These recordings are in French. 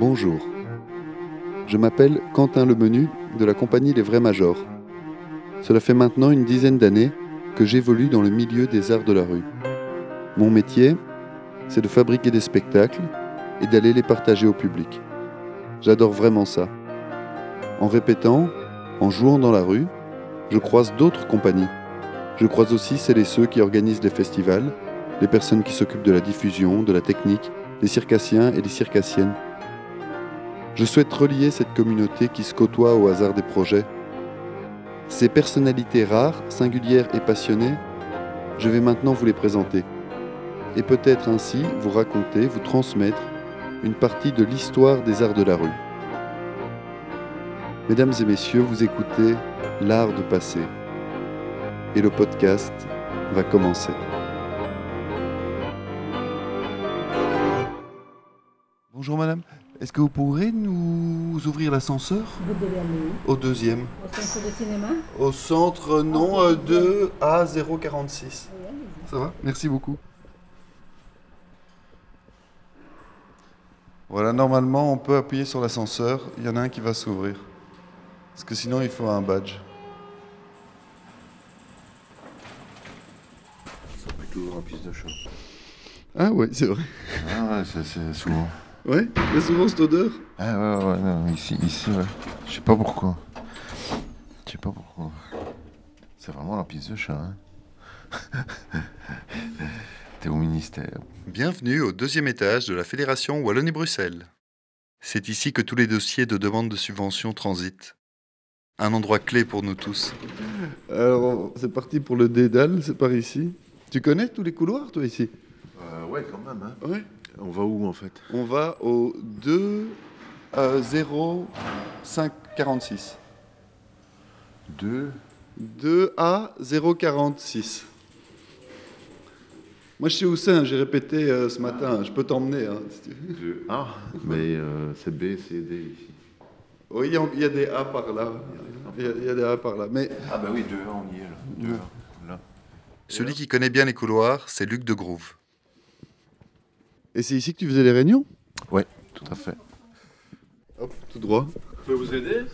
Bonjour. Je m'appelle Quentin Lemenu de la compagnie Les Vrais Majors. Cela fait maintenant une dizaine d'années que j'évolue dans le milieu des arts de la rue. Mon métier, c'est de fabriquer des spectacles et d'aller les partager au public. J'adore vraiment ça. En répétant, en jouant dans la rue, je croise d'autres compagnies. Je croise aussi celles et ceux qui organisent les festivals, les personnes qui s'occupent de la diffusion, de la technique, les circassiens et les circassiennes. Je souhaite relier cette communauté qui se côtoie au hasard des projets. Ces personnalités rares, singulières et passionnées, je vais maintenant vous les présenter. Et peut-être ainsi vous raconter, vous transmettre une partie de l'histoire des arts de la rue. Mesdames et messieurs, vous écoutez L'art de passer. Et le podcast va commencer. Bonjour madame, est-ce que vous pourrez nous ouvrir l'ascenseur Vous devez aller où? Au deuxième. Au centre de cinéma? Au centre, non, euh, 2 à 046. Oui, allez-y. Ça va? Merci beaucoup. Voilà, normalement, on peut appuyer sur l'ascenseur. Il y en a un qui va s'ouvrir. Parce que sinon, il faut un badge. Ça fait toujours en piste de choc. Ah ouais, c'est vrai. Ah ouais, c'est souvent. Ouais, il y a souvent cette odeur. Ah ouais, ouais, non, ici, ici, ouais. Je sais pas pourquoi. Je sais pas pourquoi. C'est vraiment la piste de chat, hein. T'es au ministère. Bienvenue au deuxième étage de la Fédération Wallonie-Bruxelles. C'est ici que tous les dossiers de demande de subvention transitent. Un endroit clé pour nous tous. Alors, c'est parti pour le dédale, c'est par ici. Tu connais tous les couloirs, toi, ici? Euh, ouais, quand même, hein. Oui. On va où, en fait? On va au 2 euh, 0 5 46. 2 2 A 046. Moi, je sais où c'est, hein, j'ai répété euh, ce matin. Je peux t'emmener. hein, si tu veux. 2 A. Mais euh, c'est B, C, D ici. Oui, il y, a- il y a des A par là. Il y, a, il y a des A par là. Mais Ah bah oui, 2 A, on y est, là. 2 A. Là. celui qui connaît bien les couloirs, c'est Luc de Groove. Et c'est ici que tu faisais les réunions? Ouais, tout à fait. Hop, tout droit. Je peux vous aider?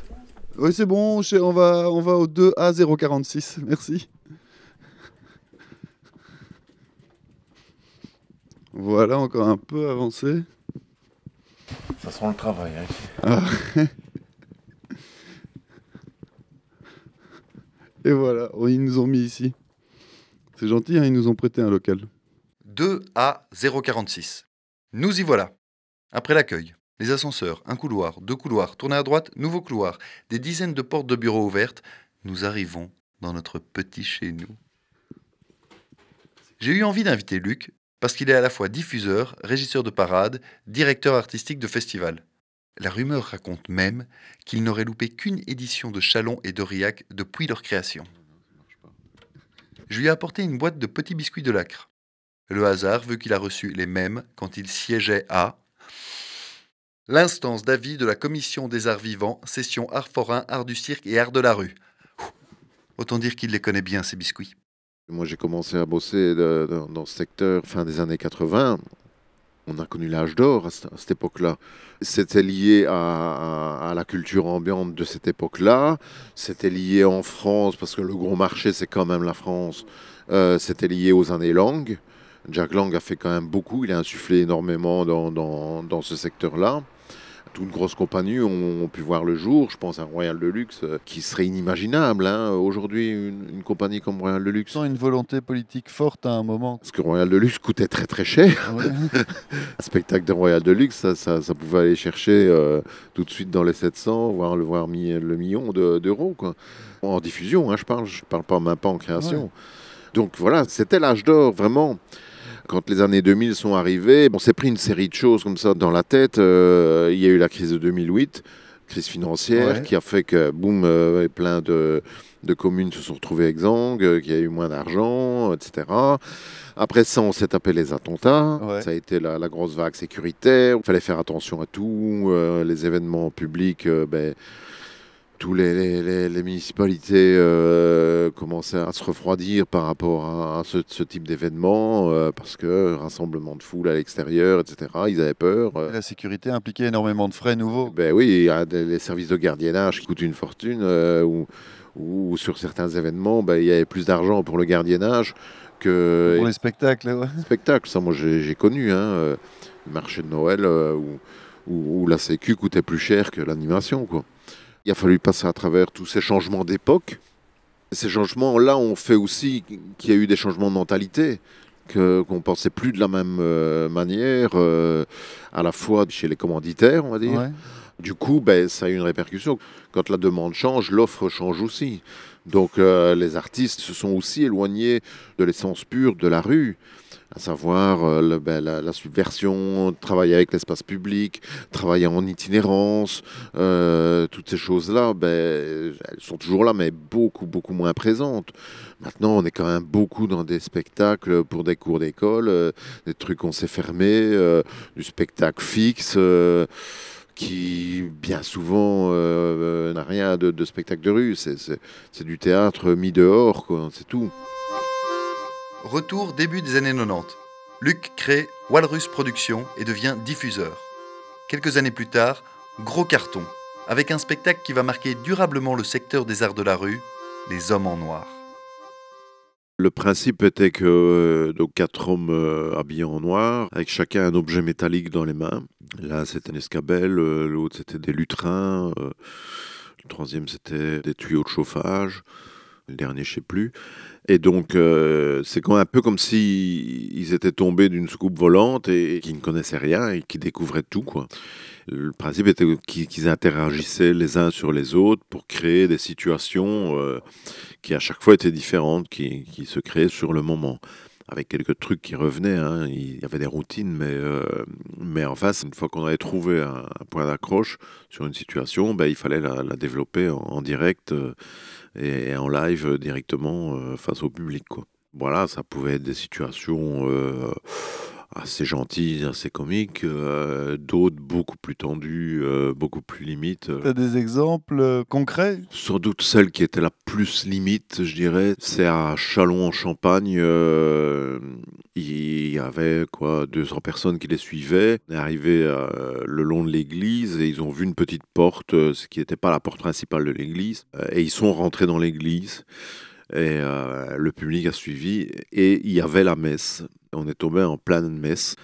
Oui, c'est bon, on va, on va au 2 A 046. Merci. Voilà, encore un peu avancé. Ça sent le travail, hein. Ah. Et voilà, oh, ils nous ont mis ici. C'est gentil, hein, ils nous ont prêté un local. 2 A 046. Nous y voilà. Après l'accueil, les ascenseurs, un couloir, deux couloirs, tournez à droite, nouveau couloir, des dizaines de portes de bureaux ouvertes, nous arrivons dans notre petit chez nous. J'ai eu envie d'inviter Luc parce qu'il est à la fois diffuseur, régisseur de parade, directeur artistique de festival. La rumeur raconte même qu'il n'aurait loupé qu'une édition de Chalon et d'Aurillac depuis leur création. Je lui ai apporté une boîte de petits biscuits de Lacre. Le hasard veut qu'il a reçu les mêmes quand il siégeait à l'instance d'avis de la Commission des arts vivants, session art forain, art du cirque et art de la rue. Autant dire qu'il les connaît bien, ces biscuits. Moi, j'ai commencé à bosser dans ce secteur fin des années 80. On a connu l'âge d'or à, cette- époque-là. C'était lié à, la culture ambiante de cette époque-là. C'était lié en France, parce que le gros marché, c'est quand même la France. Euh, C'était lié aux années Lang. Jack Lang a fait quand même beaucoup. Il a insufflé énormément dans, dans- dans ce secteur-là. Toutes grosses compagnies ont, ont pu voir le jour. Je pense à Royal Deluxe, euh, qui serait inimaginable. hein. Aujourd'hui, une, une compagnie comme Royal Deluxe. Sans une volonté politique forte à un moment. Parce que Royal Deluxe coûtait très très cher. Un spectacle de Royal Deluxe, ça, ça, ça pouvait aller chercher euh, tout de suite dans les 700, voire le, voire mi- le million de- d'euros. quoi. en diffusion, hein, je parle, je parle pas même pas en création. Donc voilà, c'était l'âge d'or, vraiment. Quand les années 2000 sont arrivées, on s'est pris une série de choses comme ça dans la tête. Euh, il y a eu la crise de 2008, crise financière, Ouais. qui a fait que, boum, euh, plein de, de communes se sont retrouvées exsangues, euh, qu'il y a eu moins d'argent, etc. Après ça, on s'est tapé les attentats. Ouais. Ça a été la, la grosse vague sécuritaire. Il fallait faire attention à tout. euh, les événements publics, ben, tous les, les- les- les municipalités euh, commençaient à se refroidir par rapport à, à ce, ce type d'événement, euh, parce que rassemblement de foule à l'extérieur, etc., ils avaient peur. euh. La sécurité impliquait énormément de frais nouveaux. Ben oui, il y a des, les services de gardiennage qui coûtent une fortune, ou, ou sur certains événements, ben, il y avait plus d'argent pour le gardiennage que Pour les spectacles, ouais. les spectacles. Ça, moi, j'ai connu, hein, le marché de Noël où, où- où la sécu coûtait plus cher que l'animation, quoi. Il a fallu passer à travers tous ces changements d'époque. Ces changements-là ont fait aussi qu'il y a eu des changements de mentalité, qu'on pensait plus de la même euh, manière, euh, à la fois chez les commanditaires, on va dire. Ouais. Du coup, ben, ça a eu une répercussion. Quand la demande change, l'offre change aussi. Donc euh, les artistes se sont aussi éloignés de l'essence pure de la rue, à savoir euh, le- ben, la, subversion, travailler avec l'espace public, travailler en itinérance, euh, toutes ces choses-là, ben, elles sont toujours là, mais beaucoup, beaucoup moins présentes. Maintenant, on est quand même beaucoup dans des spectacles pour des cours d'école, euh, des trucs qu'on s'est fermés, du spectacle fixe. qui bien souvent n'a rien de, de spectacle de rue, c'est- du théâtre mis dehors, c'est tout. Retour début des années 90. Luc crée Walrus Productions et devient diffuseur. Quelques années plus tard, gros carton, avec un spectacle qui va marquer durablement le secteur des arts de la rue, Les Hommes en Noir. Le principe était que euh, quatre hommes euh, habillés en noir, avec chacun un objet métallique dans les mains. Là, c'était un escabelle, euh, l'autre c'était des lutrins, le troisième c'était des tuyaux de chauffage, le dernier je sais plus. Et donc euh, c'est quand même un peu comme si ils étaient tombés d'une soucoupe volante et, et qu'ils ne connaissaient rien et qui découvraient tout quoi. Le principe était qu'ils qu'ils interagissaient les uns sur les autres pour créer des situations euh, qui à chaque fois étaient différentes, qui se créaient sur le moment, avec quelques trucs qui revenaient. hein. Il y avait des routines, mais, euh, mais en face, une fois qu'on avait trouvé un, point d'accroche sur une situation, ben, il fallait la, développer en, direct euh, et, en live directement euh, face au public. Quoi. Voilà, ça pouvait être des situations assez gentilles, assez comiques, euh, d'autres beaucoup plus tendues, euh, beaucoup plus limites. T'as des exemples euh, concrets? Sans doute celle qui était la plus limite, je dirais, c'est à Chalon en Champagne. euh, il y avait quoi 200 personnes qui les suivaient. On est arrivé le long de l'église et ils ont vu une petite porte, ce qui n'était pas la porte principale de l'église, et ils sont rentrés dans l'église. Et euh, le public a suivi et il y avait la messe. On est tombé en pleine messe.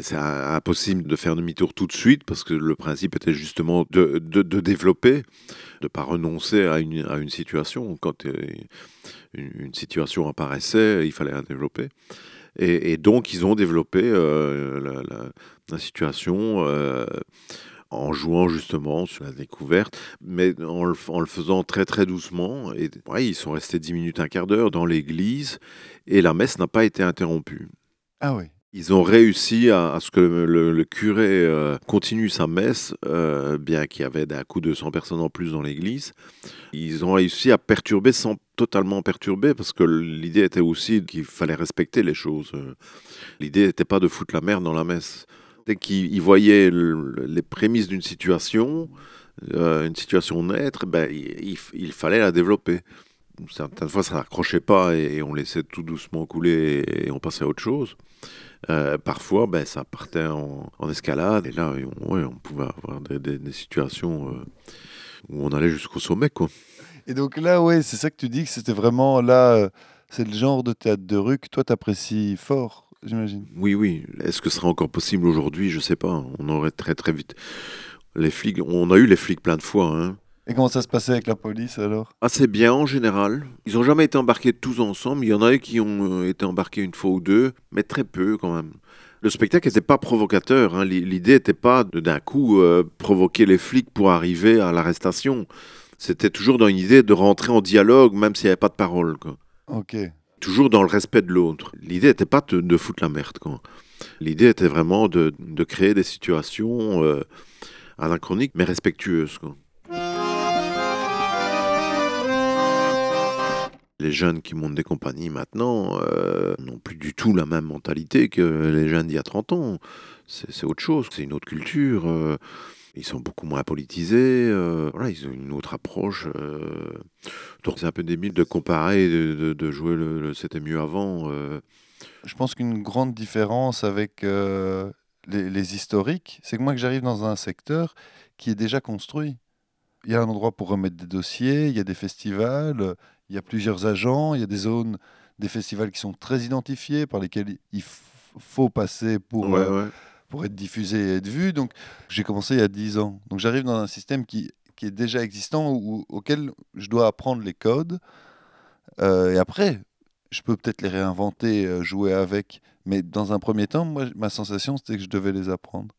C'est impossible de faire demi-tour tout de suite parce que le principe était justement de, de, développer, de ne pas renoncer à une, à une situation. Quand euh, une, situation apparaissait, il fallait la développer. Et, donc, ils ont développé euh, la situation euh, en jouant justement sur la découverte, mais en le, en le faisant très très doucement. Et ouais, ils sont restés 10 minutes, un quart d'heure dans l'église et la messe n'a pas été interrompue. Ah oui. Ils ont réussi à, à ce que le, le- le curé euh, continue sa messe, euh, bien qu'il y avait d'un coup 200 personnes en plus dans l'église. Ils ont réussi à perturber sans totalement perturber, parce que l'idée était aussi qu'il fallait respecter les choses. L'idée n'était pas de foutre la merde dans la messe. Dès qu'ils ils voyaient le- les prémices d'une situation, euh, une situation naître, ben, il, fallait la développer. Certaines fois, ça n'accrochait pas et, on laissait tout doucement couler et, on passait à autre chose. Euh, parfois, ben, ça partait en, escalade et là, on, ouais, on pouvait avoir des, situations euh, où on allait jusqu'au sommet. Quoi. Et donc là, ouais, c'est ça que tu dis que c'était vraiment là, c'est le genre de théâtre de rue que toi t'apprécies fort, j'imagine. Oui, oui. Est-ce que ce serait encore possible aujourd'hui? Je sais pas. On aurait très très vite. Les flics, on a eu les flics plein de fois. Hein. Et comment ça se passait avec la police alors? Assez bien en général. Ils n'ont jamais été embarqués tous ensemble. Il y en a eu qui ont euh, été embarqués une fois ou deux, mais très peu quand même. Le spectacle n'était pas provocateur. hein. L'i- L'idée n'était pas de d'un coup euh, provoquer les flics pour arriver à l'arrestation. C'était toujours dans une idée de rentrer en dialogue, même s'il n'y avait pas de parole. quoi. Ok. Toujours dans le respect de l'autre. L'idée n'était pas de, foutre la merde. L'idée était vraiment de, créer des situations euh, anachroniques, mais respectueuses. Les jeunes qui montent des compagnies maintenant euh, n'ont plus du tout la même mentalité que les jeunes d'il y a 30 ans. C'est c'est autre chose, c'est une autre culture. euh, Ils sont beaucoup moins politisés, euh, voilà, ils ont une autre approche. euh, donc c'est un peu débile de comparer, de, de- de jouer le, le c'était mieux avant. euh. Je pense qu'une grande différence avec les, les historiques, c'est que moi que j'arrive dans un secteur qui est déjà construit. Il y a un endroit pour remettre des dossiers, il y a des festivals, il y a plusieurs agents, il y a des zones, des festivals qui sont très identifiés, par lesquels il faut passer pour, Ouais, ouais. Pour être diffusé et être vu. Donc j'ai commencé il y a 10 ans. Donc j'arrive dans un système qui, qui est déjà existant, ou, auquel je dois apprendre les codes. Euh, et après, je peux peut-être les réinventer, euh, jouer avec. Mais dans un premier temps, moi, ma sensation, c'était que je devais les apprendre.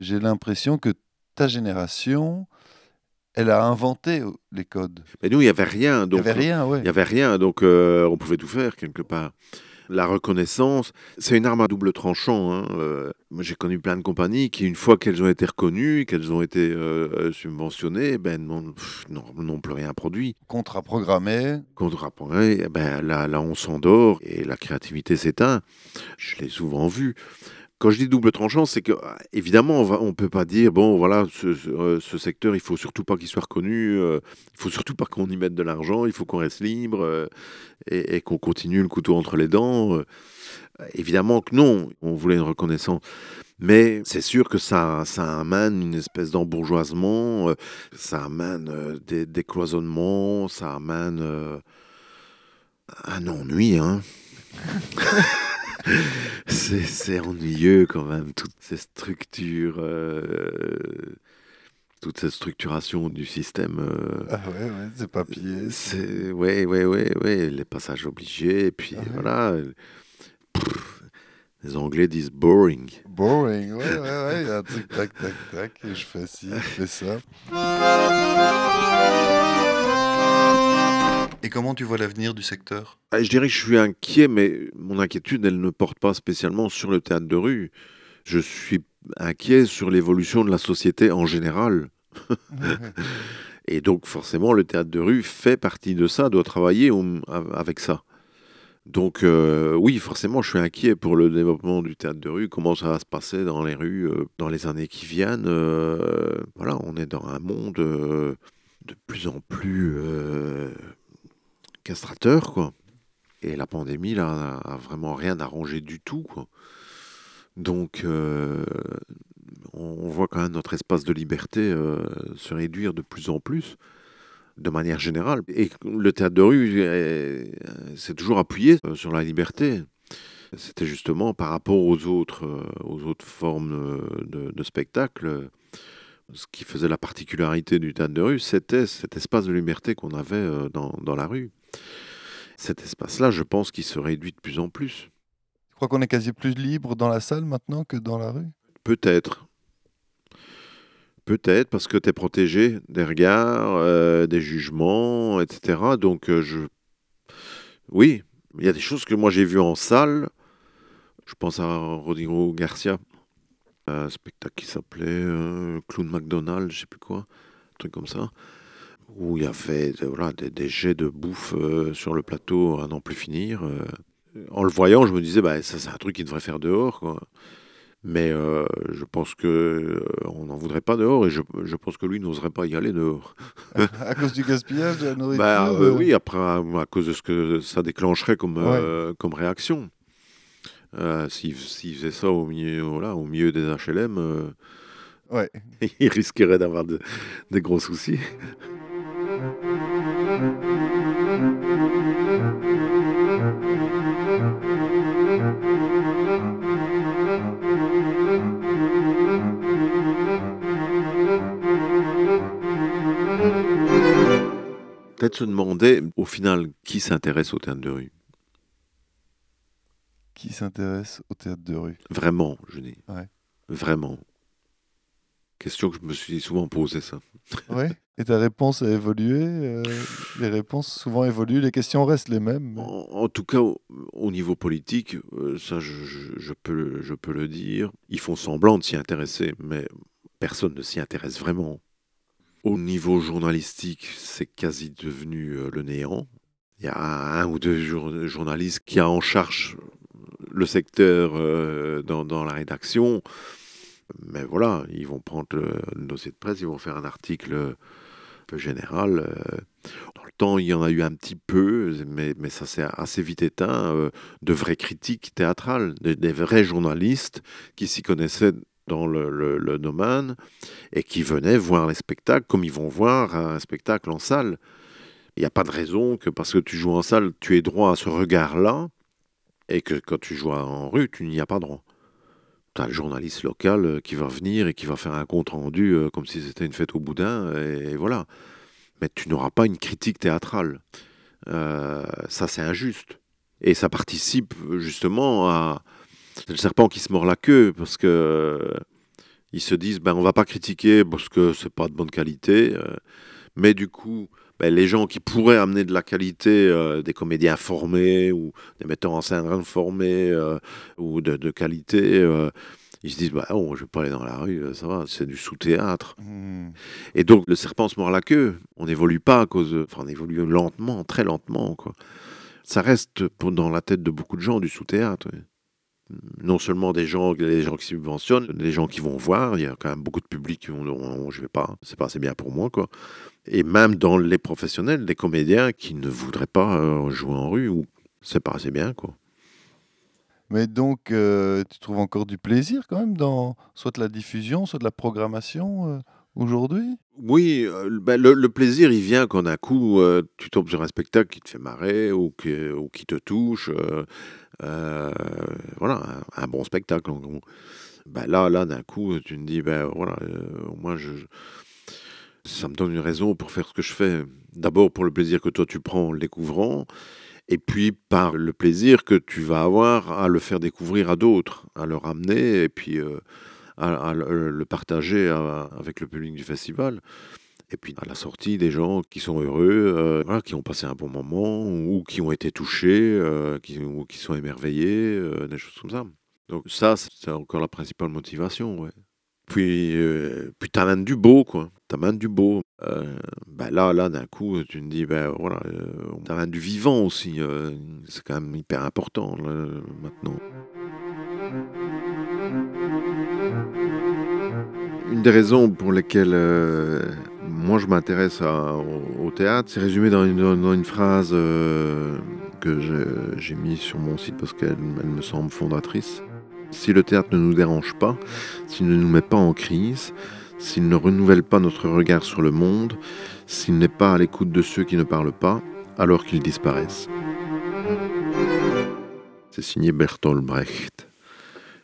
J'ai l'impression que ta génération, elle a inventé euh, les codes. Mais nous, il n'y avait rien. Il n'y avait rien, ouais. Il n'y avait rien, donc euh, on pouvait tout faire quelque part. La reconnaissance, c'est une arme à double tranchant. hein. Euh, j'ai connu plein de compagnies qui, une fois qu'elles ont été reconnues, qu'elles ont été euh, euh, subventionnées, ben, n'ont plus rien produit. Contrat programmé. Contre après, eh ben, là, là, on s'endort et la créativité s'éteint. Je l'ai souvent vu. Quand je dis double tranchant, c'est que évidemment, on on peut pas dire bon, voilà, euh, ce secteur, il faut surtout pas qu'il soit reconnu, euh, il faut surtout pas qu'on y mette de l'argent, il faut qu'on reste libre euh, et, qu'on continue le couteau entre les dents. euh. Évidemment que non, on voulait une reconnaissance. Mais c'est sûr que ça, amène une espèce d'embourgeoisement, ça amène des décloisonnements, ça amène un ennui. Hein. c'est ennuyeux quand même, toutes ces structures, euh, toute cette structuration du système. euh, Ah ouais, ouais, c'est papier. c'est ouais, ouais, ouais, ouais, les passages obligés, et puis Ah ouais. voilà. Pff, les Anglais disent boring. Boring, ouais, ouais, ouais. Il y a un truc, tac, tac, tac. Et je fais ci, je fais ça. Et comment tu vois l'avenir du secteur? Ah, Je dirais que je suis inquiet, mais mon inquiétude, elle ne porte pas spécialement sur le théâtre de rue. Je suis inquiet sur l'évolution de la société en général. Et donc, forcément, le théâtre de rue fait partie de ça, doit travailler avec ça. Donc, euh, oui, forcément, je suis inquiet pour le développement du théâtre de rue, comment ça va se passer dans les rues euh, dans les années qui viennent. Euh, voilà, on est dans un monde de plus en plus castrateur, quoi. Et la pandémie, là, a vraiment rien arrangé du tout. Donc, euh, on voit quand même notre espace de liberté euh, se réduire de plus en plus, de manière générale. Et le théâtre de rue est- s'est toujours appuyé euh, sur la liberté. C'était justement par rapport aux autres, euh, aux autres formes euh, de, spectacle. euh, Ce qui faisait la particularité du théâtre de rue, c'était cet espace de liberté qu'on avait euh, dans la rue. Cet espace-là, je pense qu'il se réduit de plus en plus. Tu crois qu'on est quasi plus libre dans la salle maintenant que dans la rue? Peut-être. Peut-être parce que tu es protégé des regards, euh, des jugements, etc. Donc, euh, je... oui, il y a des choses que moi j'ai vues en salle. Je pense à Rodrigo Garcia, un spectacle qui s'appelait euh, Clown McDonald, je sais plus quoi, un truc comme ça, où il y avait euh, voilà, des, des jets de bouffe euh, sur le plateau à n'en plus finir. euh. En le voyant, je me disais, bah, ça c'est un truc qu'il devrait faire dehors. Quoi. Mais euh, je pense que euh, on n'en voudrait pas dehors et je, je pense que lui n'oserait pas y aller dehors. À cause du gaspillage de la nourriture Bah, euh, oui, après, à, à cause de ce que ça déclencherait comme, comme réaction. S'il faisait ça au milieu, voilà, au milieu des HLM, Ouais. il risquerait d'avoir de- des gros soucis. Peut-être se demander, au final, qui s'intéresse au théâtre de rue Qui s'intéresse au théâtre de rue? Vraiment, je dis. Ouais. Vraiment. Question que je me suis souvent posée, ça. Ouais. Et ta réponse a évolué euh, Les réponses souvent évoluent, les questions restent les mêmes. En, en tout cas, au, au niveau politique, euh, ça, je, je- je peux, le- je peux le dire. Ils font semblant de s'y intéresser, mais personne ne s'y intéresse vraiment. Au niveau journalistique, c'est quasi devenu euh, le néant. Il y a un ou deux jour- journalistes qui a en charge le secteur dans, dans la rédaction. Mais voilà, ils vont prendre le, dossier de presse, ils vont faire un article un peu général. euh. Dans le temps, il y en a eu un petit peu, mais, ça s'est assez vite éteint, euh, de vraies critiques théâtrales, des, vrais journalistes qui s'y connaissaient dans le, le- le domaine et qui venaient voir les spectacles comme ils vont voir un spectacle en salle. Il n'y a pas de raison que parce que tu joues en salle, tu aies droit à ce regard-là et que quand tu joues en rue, tu n'y as pas droit. Tu as le journaliste local euh, qui va venir et qui va faire un compte rendu euh, comme si c'était une fête au boudin, et, voilà. Mais tu n'auras pas une critique théâtrale. Euh, ça, c'est injuste. Et ça participe justement à. Le serpent qui se mord la queue, parce que. ils se disent, ben, on va pas critiquer parce que c'est pas de bonne qualité, mais du coup, ben, les gens qui pourraient amener de la qualité, euh, des comédiens formés ou des metteurs en scène formés euh, ou de, de qualité, euh, ils se disent, bah, oh, je vais pas aller dans la rue, ça va, c'est du sous-théâtre. Hmm. Et donc, le serpent se mord la queue. On n'évolue pas à cause. Enfin, on évolue lentement, très lentement, quoi. Ça reste dans la tête de beaucoup de gens du sous-théâtre. oui. Non seulement des gens, les gens qui subventionnent, des gens qui vont voir. Il y a quand même beaucoup de public qui vont, oh, je vais pas, c'est pas assez bien pour moi, quoi. Et même dans les professionnels, des comédiens qui ne voudraient pas euh, jouer en rue ou c'est pas assez bien, quoi. Mais donc, euh, tu trouves encore du plaisir quand même dans soit de la diffusion, soit de la programmation euh, aujourd'hui? Oui, euh, ben, le, le plaisir, il vient quand d'un coup, tu tombes sur un spectacle qui te fait marrer ou, que- ou qui te touche. voilà, un, un bon spectacle. en gros. Ben, là, là d'un coup, tu te dis, ben voilà, euh, moi, je, je- ça me donne une raison pour faire ce que je fais. D'abord pour le plaisir que toi tu prends en le découvrant, et puis par le plaisir que tu vas avoir à le faire découvrir à d'autres, à le ramener, et puis euh, à, le, le partager avec le public du festival. Et puis à la sortie, des gens qui sont heureux, euh, qui ont passé un bon moment, ou qui ont été touchés, euh, ou qui sont émerveillés, euh, des choses comme ça. Donc ça, c'est encore la principale motivation, ouais. Puis, euh, puis t'amènes du beau, quoi. T'amènes du beau. Euh, ben là, là, d'un coup, tu te dis, ben voilà, euh, t'amènes du vivant aussi. euh, c'est quand même hyper important, là, maintenant. Une des raisons pour lesquelles euh, moi je m'intéresse au, théâtre, c'est résumé dans une, dans une phrase que j'ai mise sur mon site parce qu'elle elle me semble fondatrice. Si le théâtre ne nous dérange pas, s'il ne nous met pas en crise, s'il ne renouvelle pas notre regard sur le monde, s'il n'est pas à l'écoute de ceux qui ne parlent pas, alors qu'ils disparaissent. C'est signé Bertolt Brecht.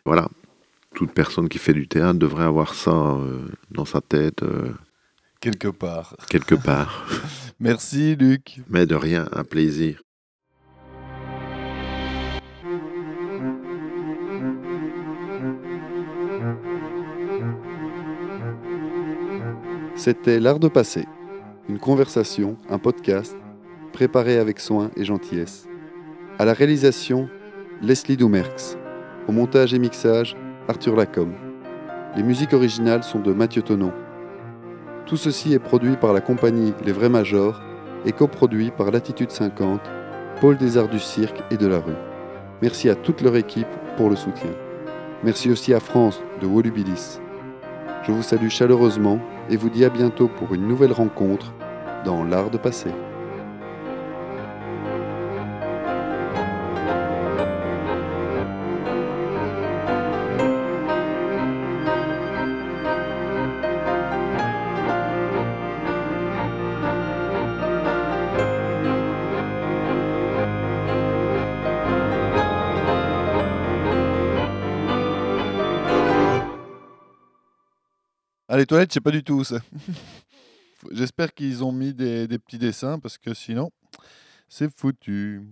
Voilà, toute personne qui fait du théâtre devrait avoir ça euh, dans sa tête euh, Quelque part. quelque part. Merci Luc. Mais de rien, un plaisir. C'était L'Art de passer, une conversation, un podcast, préparé avec soin et gentillesse. À la réalisation, Leslie Doumerx. Au montage et mixage, Arthur Lacombe. Les musiques originales sont de Mathieu Tonon. Tout ceci est produit par la compagnie Les Vrais Majors et coproduit par Latitude 50, Pôle des Arts du Cirque et de la Rue. Merci à toute leur équipe pour le soutien. Merci aussi à France de Wolubilis. Je vous salue chaleureusement et vous dis à bientôt pour une nouvelle rencontre dans l'art de passer. Les toilettes, je sais pas du tout c'est. J'espère qu'ils ont mis des petits dessins parce que sinon, c'est foutu.